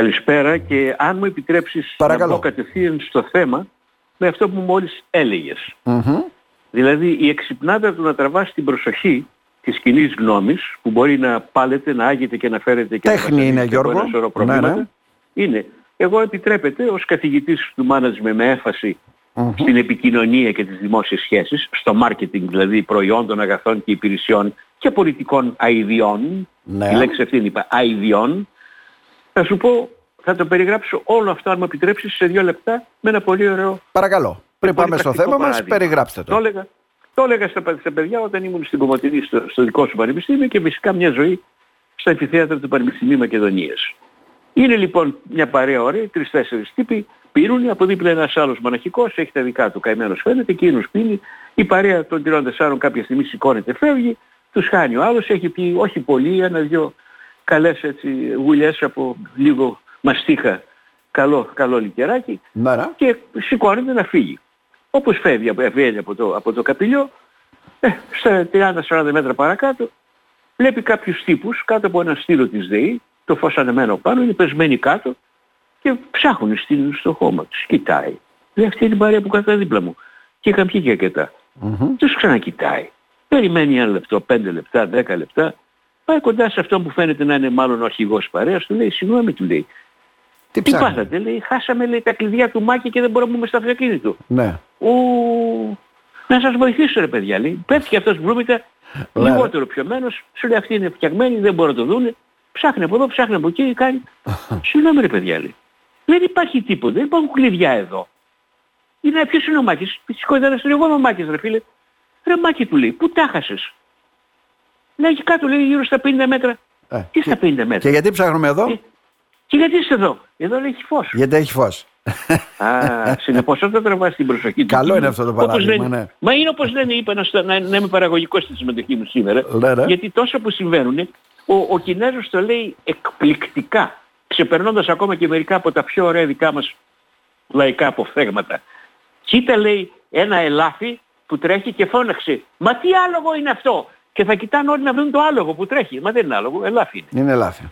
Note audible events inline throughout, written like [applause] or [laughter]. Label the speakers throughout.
Speaker 1: Καλησπέρα και αν μου επιτρέψεις
Speaker 2: Παρακαλώ.
Speaker 1: να πω κατευθείαν στο θέμα με αυτό που μόλις έλεγες. Δηλαδή η εξυπνάδα του να τραβάς την προσοχή της κοινή γνώμης που μπορεί να πάλετε, να άγεται και να φέρετε και
Speaker 2: Τέχνη
Speaker 1: να
Speaker 2: είναι,
Speaker 1: βασανίζεται από
Speaker 2: Γιώργο.
Speaker 1: ένα σωρό
Speaker 2: Ναι,
Speaker 1: προβλήματα.
Speaker 2: ναι.
Speaker 1: Είναι. Εγώ επιτρέπεται ως καθηγητής του management με έμφαση στην επικοινωνία και τις δημόσιες σχέσεις, στο marketing δηλαδή προϊόντων, αγαθών και υπηρεσιών και πολιτικών αηδιών,
Speaker 2: Ναι.
Speaker 1: η λέξη αυτή είναι είπα, αηδιών, θα σου πω, θα το περιγράψω όλο αυτό αν μου επιτρέψεις σε δύο λεπτά με ένα πολύ ωραίο
Speaker 2: Παρακαλώ. Πριν
Speaker 1: πολύ
Speaker 2: πάμε στο
Speaker 1: πρακτικό
Speaker 2: θέμα μας,
Speaker 1: παράδειγμα.
Speaker 2: περιγράψτε
Speaker 1: το
Speaker 2: το.
Speaker 1: έλεγα, το έλεγα στα, παι- στα παιδιά όταν ήμουν στην Κομωτινή στο, στο δικό σου πανεπιστήμιο και φυσικά μια ζωή στα επιθέατρα του Πανεπιστημίου Μακεδονίας. Είναι λοιπόν μια παρέα ωραία, τρεις-τέσσερις τύποι, πήρουν, από δίπλα ένας άλλος μοναχικός, έχει τα δικά του καημένος φαίνεται, εκείνος πίνει, η παρέα των τριών τεσσάρων κάποια στιγμή σηκώνεται, φεύγει, τους χάνει ο άλλος, έχει πει όχι πολύ, ένα-δυο καλές έτσι γουλιές από λίγο μαστίχα, καλό, καλό λικεράκι,
Speaker 2: Ναι, ναι.
Speaker 1: και σηκώνεται να φύγει. Όπως φεύγει από, φεύγει από, το, από το καπηλιό, ε, στα 30-40 μέτρα παρακάτω, βλέπει κάποιους τύπους κάτω από ένα στήλο της ΔΕΗ, το φως ανεμένο πάνω, είναι πεσμένοι κάτω και ψάχνουν στην, στο χώμα τους. Κοιτάει. Λέει αυτή είναι η παρέα που κάτω δίπλα μου. Και είχαν πιει και αρκετά. Τους ξανακοιτάει. Περιμένει ένα λεπτό, πέντε λεπτά, δέκα λεπτά. Πάει κοντά σε αυτόν που φαίνεται να είναι μάλλον ο αρχηγός παρέας, του λέει, συγγνώμη, του λέει,
Speaker 2: Τι
Speaker 1: τι
Speaker 2: ψάχνετε.
Speaker 1: πάθατε, λέει, χάσαμε λέει, τα κλειδιά του Μάκη και δεν μπορούμε να μπούμε στο αυτοκίνητο.
Speaker 2: Ναι.
Speaker 1: Ου, να σας βοηθήσω ρε παιδιά, λέει. Πέφτει και αυτός μπρούμητα,
Speaker 2: Ναι.
Speaker 1: λιγότερο πιωμένος, σου λέει αυτή είναι φτιαγμένη, δεν μπορώ να το δούνε. Ψάχνει από εδώ, ψάχνει από εκεί, κάνει. [laughs] Συγγνώμη ρε παιδιά, λέει. Δεν υπάρχει τίποτα, δεν υπάρχουν κλειδιά εδώ. Είναι ποιος είναι ο Μάκης, φυσικό ήταν στον εγώ είμαι ο Μάκης ρε φίλε. Ρε Μάκη του λέει, πού τα χάσες; Λέει εκεί κάτω λέει γύρω στα 50 μέτρα.
Speaker 2: Ε,
Speaker 1: Τι στα 50 μέτρα;
Speaker 2: Και γιατί ψάχνουμε εδώ,
Speaker 1: Ε, Και γιατί είστε εδώ; Εδώ λέει έχει φως.
Speaker 2: γιατί έχει φως.
Speaker 1: Α, συνεπώς όταν τραβάς την προσοχή του.
Speaker 2: Καλό
Speaker 1: κοινού,
Speaker 2: είναι αυτό το
Speaker 1: όπως
Speaker 2: παράδειγμα,
Speaker 1: λένε-
Speaker 2: ναι.
Speaker 1: Μα είναι όπως λένε, είπα να, στο- να, να είμαι παραγωγικός στη συμμετοχή μου σήμερα.
Speaker 2: Ναι, ναι.
Speaker 1: Γιατί τόσο που συμβαίνουν, ο, ο Κινέζος το λέει εκπληκτικά, ξεπερνώντας ακόμα και μερικά από τα πιο ωραία δικά μας λαϊκά αποφθέγματα. Κοίτα λέει ένα ελάφι που τρέχει και φώναξε «Μα τι άλογο είναι αυτό» και θα κοιτάνε όλοι να δουν το άλογο που τρέχει. Μα δεν είναι άλογο, ελάφι είναι.
Speaker 2: Είναι λάθη.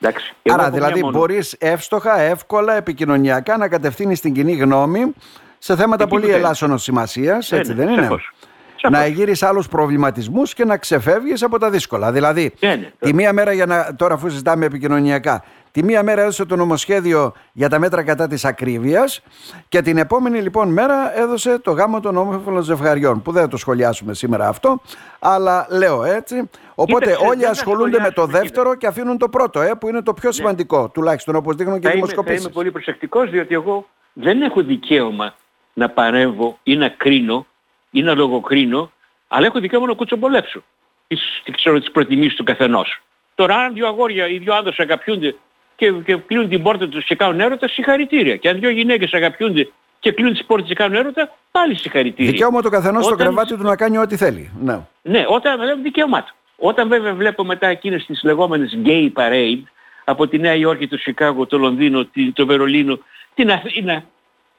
Speaker 1: Εντάξει. Εγώ
Speaker 2: Άρα
Speaker 1: έχω μια
Speaker 2: δηλαδή
Speaker 1: μόνο.
Speaker 2: μπορείς εύστοχα, εύκολα, επικοινωνιακά να κατευθύνεις την κοινή γνώμη σε θέματα
Speaker 1: Εκεί που
Speaker 2: πολύ
Speaker 1: θέλεις.
Speaker 2: ελάσσονος σημασίας,
Speaker 1: Ναι,
Speaker 2: έτσι
Speaker 1: ναι,
Speaker 2: δεν είναι;
Speaker 1: σαφώς.
Speaker 2: Να
Speaker 1: Σαφώς.
Speaker 2: εγείρεις άλλους προβληματισμούς και να ξεφεύγεις από τα δύσκολα. Δηλαδή,
Speaker 1: Ναι, ναι.
Speaker 2: τη μία μέρα για να, τώρα αφού συζητάμε επικοινωνιακά, τη μία μέρα έδωσε το νομοσχέδιο για τα μέτρα κατά της ακρίβειας και την επόμενη λοιπόν μέρα έδωσε το γάμο των όμορφων ζευγαριών που δεν θα το σχολιάσουμε σήμερα αυτό, αλλά λέω έτσι. Οπότε
Speaker 1: Κοίταξε,
Speaker 2: όλοι
Speaker 1: δεν θα
Speaker 2: ασχολούνται με το
Speaker 1: σχολιάσουμε,
Speaker 2: δεύτερο και αφήνουν το πρώτο, ε, που είναι το πιο σημαντικό, τουλάχιστον όπως δείχνουν και
Speaker 1: θα
Speaker 2: οι
Speaker 1: είμαι, θα
Speaker 2: δημοσκοπήσεις.
Speaker 1: είμαι πολύ προσεκτικός διότι εγώ δεν έχω δικαίωμα να παρέμβω ή να κρίνω ή να λογοκρίνω αλλά έχω δικαίωμα να κουτσομπολέψω τις, τις ξέρω, τις προτιμήσεις του καθενός. Τώρα αν δύο αγόρια ή δύο άνδρες αγαπιούνται και, και κλείνουν την πόρτα τους και κάνουν έρωτα, συγχαρητήρια. Και αν δύο γυναίκες αγαπιούνται και κλείνουν τις πόρτες και κάνουν έρωτα, πάλι συγχαρητήρια.
Speaker 2: Δικαίωμα του καθενός στο
Speaker 1: Όταν-
Speaker 2: κρεβάτι του να κάνει ό,τι θέλει. Ναι.
Speaker 1: Ναι, όταν βλέπω δικαίωμά του. Όταν βέβαια βλέπω μετά εκείνες τις λεγόμενες gay parade από τη Νέα Υόρκη, το Σικάγο, το Λονδίνο, τη- το Βερολίνο, την Αθήνα,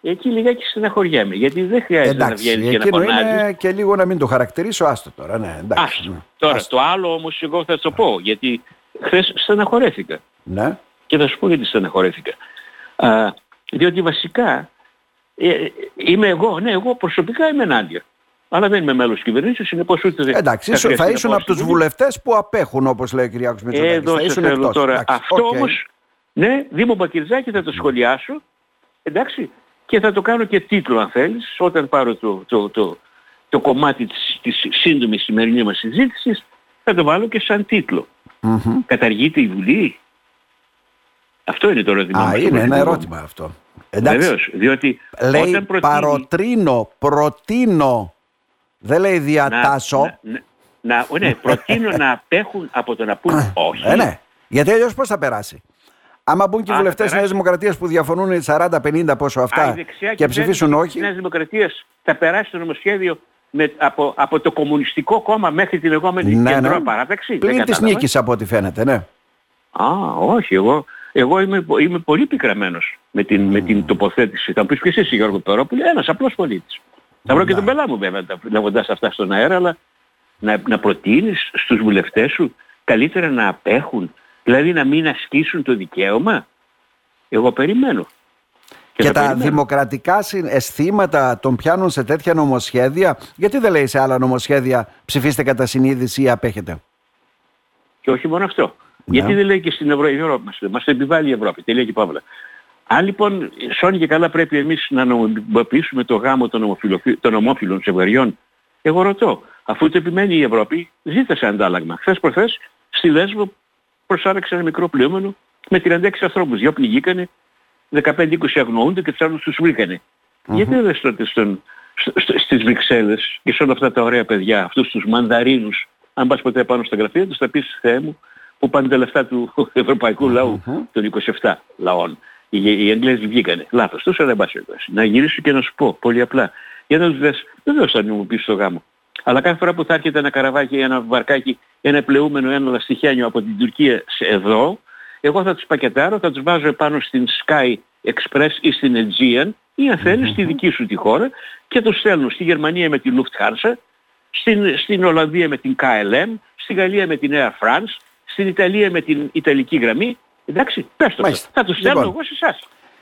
Speaker 1: εκεί λιγάκι στεναχωριέμαι. Γιατί δεν χρειάζεται να
Speaker 2: Εντάξει,
Speaker 1: βγαίνεις και να
Speaker 2: εκείνο
Speaker 1: φωνάζεις.
Speaker 2: είναι και λίγο να μην το χαρακτηρίσω, άστο τώρα. Ναι, εντάξει.
Speaker 1: Άστο.
Speaker 2: ναι.
Speaker 1: Τώρα,
Speaker 2: Άστο.
Speaker 1: το άλλο όμως εγώ θα το πω, γιατί χθες στεναχωρέθηκα.
Speaker 2: Ναι.
Speaker 1: Και θα σου πω γιατί στεναχωρέθηκα. Α, διότι βασικά ε, είμαι εγώ, ναι, εγώ προσωπικά είμαι ενάντια. Αλλά δεν είμαι μέλος της κυβερνήσεως, συνεπώς ούτε δεν
Speaker 2: Εντάξει,
Speaker 1: θα
Speaker 2: ίσο-
Speaker 1: χρειαστεί
Speaker 2: θα
Speaker 1: να
Speaker 2: ήσουν
Speaker 1: πάω
Speaker 2: από τους
Speaker 1: στη Βουλή.
Speaker 2: βουλευτές που απέχουν, όπως λέει ο Κυριάκος Μητσοτάκης.
Speaker 1: Εδώ
Speaker 2: θα
Speaker 1: σε
Speaker 2: ήσουν
Speaker 1: θέλω
Speaker 2: εκτός.
Speaker 1: τώρα.
Speaker 2: Εντάξει,
Speaker 1: Αυτό
Speaker 2: οκ.
Speaker 1: όμως, ναι, Δήμο Μπακυρζάκη θα το σχολιάσω, εντάξει, και θα το κάνω και τίτλο αν θέλεις, όταν πάρω το, το, το, το κομμάτι της, της σύντομης σημερινής μας συζήτησης, θα το βάλω και σαν τίτλο.
Speaker 2: Μμμ.
Speaker 1: Καταργείται η Βουλή. Αυτό είναι το ερώτημα.
Speaker 2: Α,
Speaker 1: μας, το
Speaker 2: είναι ένα
Speaker 1: πολιτικό.
Speaker 2: ερώτημα αυτό. Εντάξει.
Speaker 1: Βεβαίως, διότι
Speaker 2: Λέει
Speaker 1: όταν προτείνει
Speaker 2: παροτρύνω, προτείνω. Δεν λέει
Speaker 1: να,
Speaker 2: διατάσω.
Speaker 1: να, να, να, ναι, προτείνω να απέχουν από το να πούν όχι.
Speaker 2: Ε, ναι. Γιατί αλλιώς πώς θα περάσει; Άμα μπουν και οι
Speaker 1: Α,
Speaker 2: βουλευτές
Speaker 1: θα
Speaker 2: της Νέας
Speaker 1: περάσει.
Speaker 2: Δημοκρατίας που διαφωνούν 40-50 πόσο
Speaker 1: Α,
Speaker 2: αυτά
Speaker 1: η δεξιά
Speaker 2: και ψηφίσουν
Speaker 1: κυβέρνηση
Speaker 2: όχι.
Speaker 1: της Νέας Δημοκρατίας θα περάσει το νομοσχέδιο με, από, από το Κομμουνιστικό Κόμμα μέχρι την λεγόμενη
Speaker 2: Ναι,
Speaker 1: κεντρό
Speaker 2: ναι.
Speaker 1: παράταξη.
Speaker 2: Πλην
Speaker 1: Δεν
Speaker 2: της
Speaker 1: κατάλαβα.
Speaker 2: νίκης από ό,τι φαίνεται, ναι.
Speaker 1: Α, όχι, εγώ, εγώ είμαι, είμαι πολύ πικραμένος με την, με την τοποθέτηση. Θα μου πεις και εσύ Γιώργο Περόπουλο, ένας απλός πολίτης. Θα βρω και τον πελά μου βέβαια τα- λέγοντας αυτά στον αέρα, αλλά να, να προτείνεις στους βουλευτές σου καλύτερα να απέχουν, δηλαδή να μην ασκήσουν το δικαίωμα; Εγώ περιμένω.
Speaker 2: Και, τα δημοκρατικά αισθήματα τον πιάνουν σε τέτοια νομοσχέδια; Γιατί δεν λέει σε άλλα νομοσχέδια ψηφίστε κατά συνείδηση ή απέχετε;
Speaker 1: Και όχι μόνο αυτό. Ναι. Γιατί δεν λέει και στην Ευρώπη μας, μας επιβάλλει η Ευρώπη, τελεία και παύλα. Αν λοιπόν σώνει και καλά πρέπει εμείς να νομοποιήσουμε το γάμο των, των ομόφυλων ζευγαριών, εγώ ρωτώ, αφού το επιμένει η Ευρώπη, ζήτησε αντάλλαγμα. Χθες προχθές στη Λέσβο προσάρεξε ένα μικρό πλοίωμενο με 36 ανθρώπους. Δυο πνιγήκανε, 15-20 αγνοούνται και τους άλλους τους βρήκανε. Mm-hmm. Γιατί δεν τότε στον, στις Βρυξέλλες και σε όλα αυτά τα ωραία παιδιά, αυτούς τους μανδαρίνους, αν πας ποτέ πάνω στα γραφεία τους θα πεις Θεέ μου, που πάνε τα λεφτά του [laughs] ευρωπαϊκού λαού, mm-hmm. των 27 λαών. Οι, οι Αγγλέζοι βγήκανε. Λάθος. Τόσο δεν πας Να γυρίσω και να σου πω πολύ απλά. Για να τους δες, δεν δώσω να μου πεις στο γάμο. Αλλά κάθε φορά που θα έρχεται ένα καραβάκι, ένα βαρκάκι, ένα πλεούμενο, ένα λαστιχιάνιο από την Τουρκία σε εδώ, εγώ θα τους πακετάρω, θα τους βάζω επάνω στην Sky Express ή στην Aegean ή αν θέλεις στη δική σου τη χώρα και τους στέλνω στη Γερμανία με τη Lufthansa, στην, στην Ολλανδία με την KLM, στη Γαλλία με την Air France, στην Ιταλία με την Ιταλική γραμμή. Εντάξει, πες το. Θα τους στέλνω λοιπόν. εγώ σε εσάς.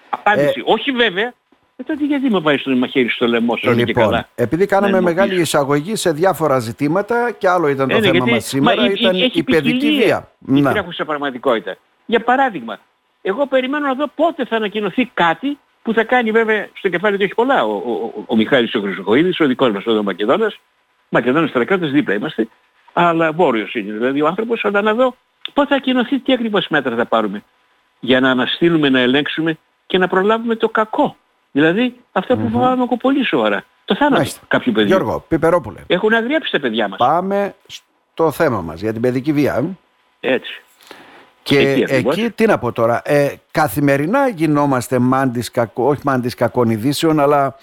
Speaker 1: Απάντηση. Ε... Όχι βέβαια, ε, τότε γιατί με βάζεις το μαχαίρι στο λαιμό σου λοιπόν, και καλά;
Speaker 2: Επειδή κάναμε ναι, μεγάλη εισαγωγή σε διάφορα ζητήματα και άλλο ήταν το ε, ναι, θέμα μας σήμερα, μα, ήταν η, η παιδική βία.
Speaker 1: Η ναι. τρέχουσα πραγματικότητα. Για παράδειγμα, εγώ περιμένω να δω πότε θα ανακοινωθεί κάτι που θα κάνει βέβαια στο κεφάλι του έχει πολλά ο, ο, ο, ο Μιχάλης ο Χρυσοχοίδης, ο δικός μας ο Μακεδόνας, Μακεδόνας τρακράτες δίπλα είμαστε, αλλά βόρειος είναι δηλαδή ο άνθρωπος, αλλά να δω πότε θα ανακοινωθεί τι ακριβώς μέτρα θα πάρουμε για να αναστείλουμε, να ελέγξουμε και να προλάβουμε το κακό. Δηλαδή αυτό που mm-hmm. φοβάμαι εγώ πολύ σοβαρά. Το θάνατο Μάλιστα. κάποιου παιδιού.
Speaker 2: Γιώργο, Πιπερόπουλε.
Speaker 1: Έχουν αγριέψει τα παιδιά μας.
Speaker 2: Πάμε στο θέμα μας για την παιδική βία.
Speaker 1: Έτσι.
Speaker 2: Και εκεί, τι να πω τώρα, ε, καθημερινά γινόμαστε μάντης κακό, όχι μάντης κακών ειδήσεων, αλλά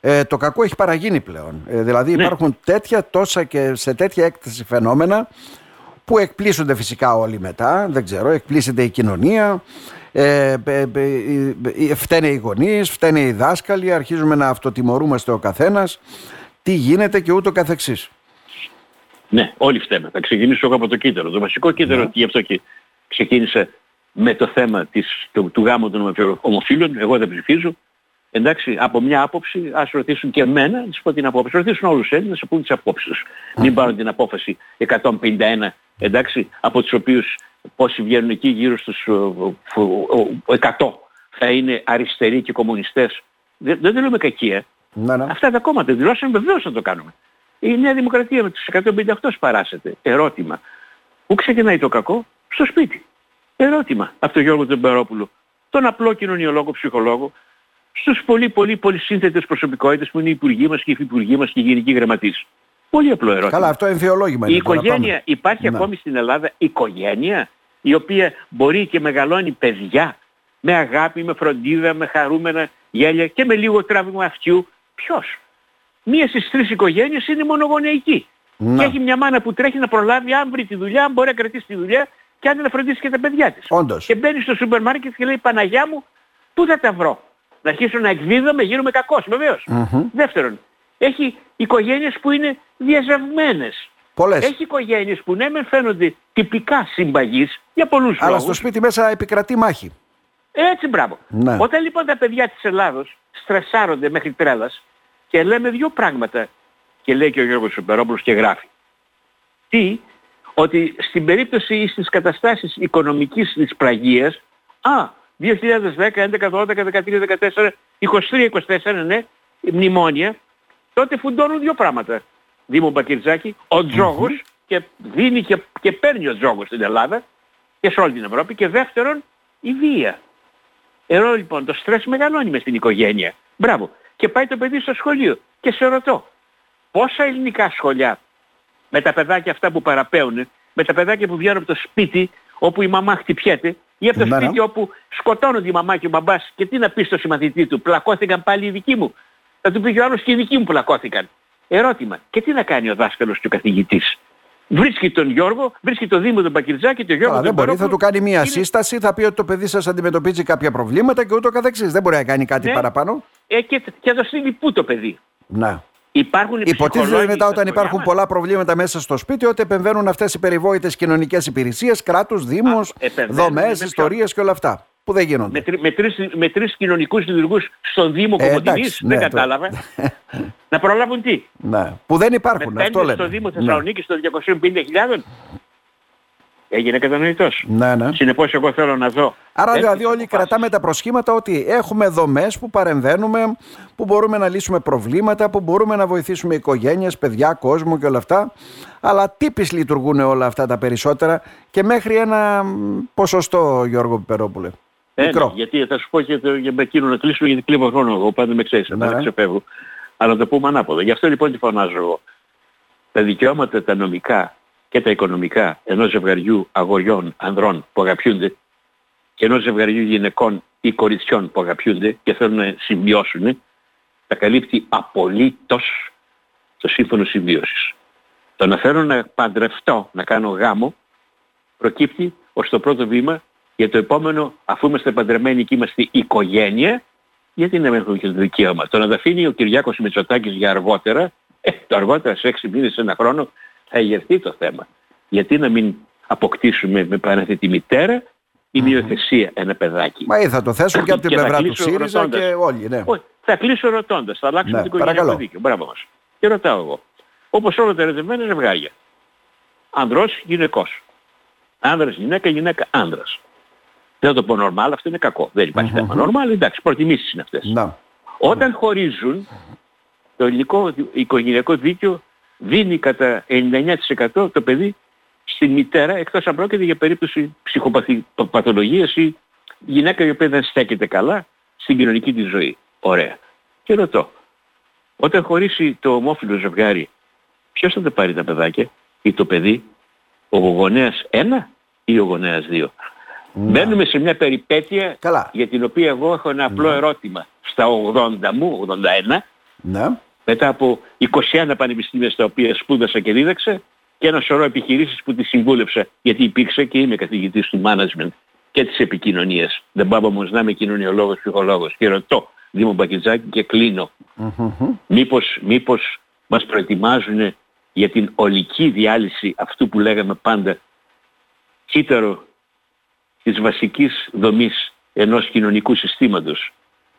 Speaker 2: ε, το κακό έχει παραγίνει πλέον. Ε, δηλαδή ναι. υπάρχουν τέτοια τόσα και σε τέτοια έκταση φαινόμενα που εκπλήσονται φυσικά όλοι μετά, δεν ξέρω, εκπλήσεται η κοινωνία, ε, ε, ε, φταίνε οι γονείς, φταίνε οι δάσκαλοι, αρχίζουμε να αυτοτιμωρούμαστε ο καθένας, τι γίνεται και ούτω καθεξής.
Speaker 1: Ναι, όλοι φταίμε. Θα ξεκινήσω εγώ από το κύτταρο. Το βασικό κύτταρο, ναι. γι' αυτό και ξεκίνησε με το θέμα της, του, του γάμου των ομοφύλων, εγώ δεν ψηφίζω. Εντάξει, από μια άποψη, ας ρωτήσουν και εμένα, να πω την απόψη. Ρωτήσουν όλους τους Έλληνες, να πούν τις απόψεις τους. Μην πάρουν την απόφαση 151, εντάξει, από τους οποίους πόσοι βγαίνουν εκεί γύρω στους 100 θα είναι αριστεροί και κομμουνιστές. Δεν, δεν λέμε κακία. Να, ναι. Αυτά τα κόμματα δηλώσαν βεβαίως να το κάνουμε. Η Νέα Δημοκρατία με τους 158 σπαράσεται. Ερώτημα. Πού ξεκινάει το κακό; Στο σπίτι. Ερώτημα από τον Γιώργο Τεμπερόπουλο. Τον απλό κοινωνιολόγο ψυχολόγο. Στους πολύ πολύ πολύ σύνθετες προσωπικότητες που είναι οι υπουργοί μας και οι υφυπουργοί μας και οι γενικοί γραμματείς. Πολύ απλό ερώτημα.
Speaker 2: Καλά, αυτό εμφιολόγημα είναι.
Speaker 1: Η οικογένεια, υπάρχει ναι. ακόμη στην Ελλάδα οικογένεια η οποία μπορεί και μεγαλώνει παιδιά με αγάπη, με φροντίδα, με χαρούμενα γέλια και με λίγο τράβημα αυτιού. Ποιος; Μία στις τρεις οικογένειες είναι μονογονεϊκή. Να. Και έχει μια μάνα που τρέχει να προλάβει αν βρει τη δουλειά, αν μπορεί να κρατήσει τη δουλειά και αν να φροντίσει και τα παιδιά της.
Speaker 2: Όντως.
Speaker 1: Και μπαίνει στο σούπερ μάρκετ και λέει Παναγιά μου, πού θα τα βρω; Να αρχίσω να εκδίδομαι, γίνομαι κακός βεβαίως. Mm-hmm. Δεύτερον, έχει οικογένειες που είναι διαζευμένες.
Speaker 2: Πολλές.
Speaker 1: Έχει οικογένειες που ναι με φαίνονται τυπικά συμπαγείς για πολλούς λόγους.
Speaker 2: Αλλά στο σπίτι μέσα επικρατεί μάχη.
Speaker 1: Έτσι μπράβο. Ναι. Όταν λοιπόν τα παιδιά της Ελλάδος στρεσάρονται μέχρι τρέλας και λέμε δύο πράγματα και λέει και ο Γιώργος Σουπερόπουλος και γράφει. Τι, ότι στην περίπτωση ή στις καταστάσεις οικονομικής της πραγίας, α, 2010, 11, 12, 13, 14, 23, 24, ναι, μνημόνια, τότε φουντώνουν δύο πράγματα. Δήμο Μπακυρτζάκη, ο τζογος και δίνει και, και παίρνει ο τζόγος στην Ελλάδα και σε όλη την Ευρώπη και δεύτερον η βία. Εδώ λοιπόν το στρες μεγαλώνει μες στην οικογένεια. Μπράβο. Και πάει το παιδί στο σχολείο και σε ρωτώ πόσα ελληνικά σχολιά με τα παιδάκια αυτά που παραπέουν, με τα παιδάκια που βγαίνουν από το σπίτι όπου η μαμά χτυπιέται ή από το ναι, ναι. σπίτι όπου σκοτώνονται η μαμά και ο μπαμπάς και τι να πεις στο συμμαθητή του, πλακώθηκαν πάλι οι δικοί μου. Θα του πει και ο άλλος και οι δικοί μου πλακώθηκαν. Ερώτημα. Και τι να κάνει ο δάσκαλος και ο καθηγητής. Βρίσκει τον Γιώργο, βρίσκει τον Δήμο τον Πακυρτζάκη, τον Γιώργο.
Speaker 2: Α, δεν μπορεί, θα του κάνει μία είναι... σύσταση, θα πει ότι το παιδί σας αντιμετωπίζει κάποια προβλήματα και ούτω καθεξής. Δεν μπορεί να κάνει κάτι ναι. παραπάνω.
Speaker 1: Ε, και, και θα το στείλει πού το παιδί.
Speaker 2: Να.
Speaker 1: Υπάρχουν
Speaker 2: Υποτίθεται μετά όταν υπάρχουν μας. πολλά προβλήματα μέσα στο σπίτι ότι επεμβαίνουν αυτές οι περιβόητες κοινωνικές υπηρεσίες, κράτους, δήμους, δομές, ιστορίες και όλα αυτά. που δεν γίνονται.
Speaker 1: Με, τρι, με, τρεις, με τρεις κοινωνικούς λειτουργούς στον Δήμο
Speaker 2: Ε,
Speaker 1: Κομωτινής,
Speaker 2: εντάξει,
Speaker 1: δεν
Speaker 2: ναι,
Speaker 1: κατάλαβα. [laughs] να προλάβουν τι;
Speaker 2: Ναι. Που δεν
Speaker 1: Με
Speaker 2: υπάρχουν, αυτό
Speaker 1: πέντε
Speaker 2: λέμε.
Speaker 1: στο Δήμο
Speaker 2: Ναι.
Speaker 1: Θεσσαλονίκης των 250.000. Έγινε κατανοητός.
Speaker 2: Ναι, ναι.
Speaker 1: Συνεπώς εγώ θέλω να δω.
Speaker 2: Άρα
Speaker 1: τέτοιες
Speaker 2: δηλαδή όλοι
Speaker 1: αποφάσεις.
Speaker 2: κρατάμε τα προσχήματα ότι έχουμε δομές που παρεμβαίνουμε, που μπορούμε να λύσουμε προβλήματα, που μπορούμε να βοηθήσουμε οικογένειες, παιδιά, κόσμο και όλα αυτά. Αλλά τύπης λειτουργούν όλα αυτά τα περισσότερα και μέχρι ένα μ, ποσοστό Γιώργο Πιπερόπουλε.
Speaker 1: Ε,
Speaker 2: Μικρό.
Speaker 1: ναι, γιατί θα σου πω και το, για με εκείνο να κλείσουμε γιατί κλείω χρόνος εγώ, πάντα με ξέρεις,
Speaker 2: Ναι.
Speaker 1: πάντα ξεφεύγω. Αλλά να το πούμε ανάποδα. Γι' αυτό λοιπόν τι φωνάζω εγώ. Τα δικαιώματα τα νομικά και τα οικονομικά ενός ζευγαριού αγοριών, ανδρών που αγαπιούνται και ενός ζευγαριού γυναικών ή κοριτσιών που αγαπιούνται και θέλουν να συμβιώσουν, τα καλύπτει απολύτως το σύμφωνο συμβίωσης. Το να θέλω να παντρευτώ, να κάνω γάμο, προκύπτει ως το πρώτο βήμα για το επόμενο, αφού είμαστε παντρεμένοι και είμαστε οικογένεια, γιατί να μην έχουμε και το δικαίωμα. Το να τα αφήνει ο Κυριάκος Μητσοτάκης για αργότερα, ε, το αργότερα σε έξι μήνες, σε ένα χρόνο, θα εγερθεί το θέμα. Γιατί να μην αποκτήσουμε με παράθετη μητέρα ή μειοθεσία ένα παιδάκι.
Speaker 2: Μα ή θα το θέσουν και από την
Speaker 1: Και θα
Speaker 2: πλευρά του
Speaker 1: κλείσω
Speaker 2: ΣΥΡΙΖΑ
Speaker 1: ρωτώντας.
Speaker 2: και όλοι. Ναι.
Speaker 1: Όχι, θα κλείσω ρωτώντας, θα αλλάξουμε
Speaker 2: Ναι,
Speaker 1: το οικογενειακό
Speaker 2: παρακαλώ.
Speaker 1: δίκαιο. Μπράβο μας. Και ρωτάω εγώ. Όπως όλα τα ερωτευμένα ζευγάρια. Ανδρός, γυναικός. Άνδρας, γυναίκα, γυναίκα, άνδρας. Δεν θα το πω normal, αυτό είναι κακό. Δεν υπάρχει θέμα. Normal, εντάξει, προτιμήσεις είναι αυτές.
Speaker 2: Να.
Speaker 1: Όταν χωρίζουν, το ελληνικό οικογενειακό δίκαιο δίνει κατά 99% το παιδί στην μητέρα, εκτός αν πρόκειται για περίπτωση ψυχοπαθολογίας ή γυναίκα η οποία δεν στέκεται καλά στην κοινωνική της ζωή. Ωραία. Και ρωτώ, όταν χωρίσει το ομόφυλο ζευγάρι, ποιος θα τα πάρει τα παιδάκια; Ή το παιδί, ο γονέας 1 ή ο γονέας 2. Μπαίνουμε σε μια περιπέτεια
Speaker 2: Καλά.
Speaker 1: για την οποία εγώ έχω ένα απλό ερώτημα. Στα 80 μου, 81,
Speaker 2: Ναι.
Speaker 1: Μετά από 21 πανεπιστήμια στα οποία σπούδασα και δίδαξα και ένα σωρό επιχειρήσεις που τις συμβούλεψα γιατί υπήρξε και είμαι καθηγητής του management και της επικοινωνίας. Δεν πάω όμως να είμαι κοινωνιολόγος, ψυχολόγος και ρωτώ Δήμο Μπακιτζάκη και κλείνω. Μήπως, μήπως μας προετοιμάζουν για την ολική διάλυση αυτού που λέγαμε πάντα κύτταρο της βασικής δομής ενός κοινωνικού συστήματος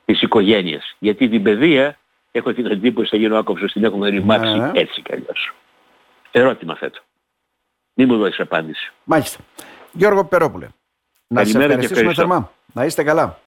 Speaker 1: της οικογένειας. Γιατί την παιδεία έχω την εντύπωση θα γίνω άκοψος, την έχουμε ρημάξει
Speaker 2: Ναι.
Speaker 1: έτσι κι αλλιώς. Ερώτημα θέτω. Μην μου δώσεις απάντηση.
Speaker 2: Μάλιστα. Γιώργο Πιπερόπουλε. Να σας
Speaker 1: Καλημέρα και
Speaker 2: ευχαριστήσουμε
Speaker 1: ευχαριστώ.
Speaker 2: θερμά. Να είστε καλά.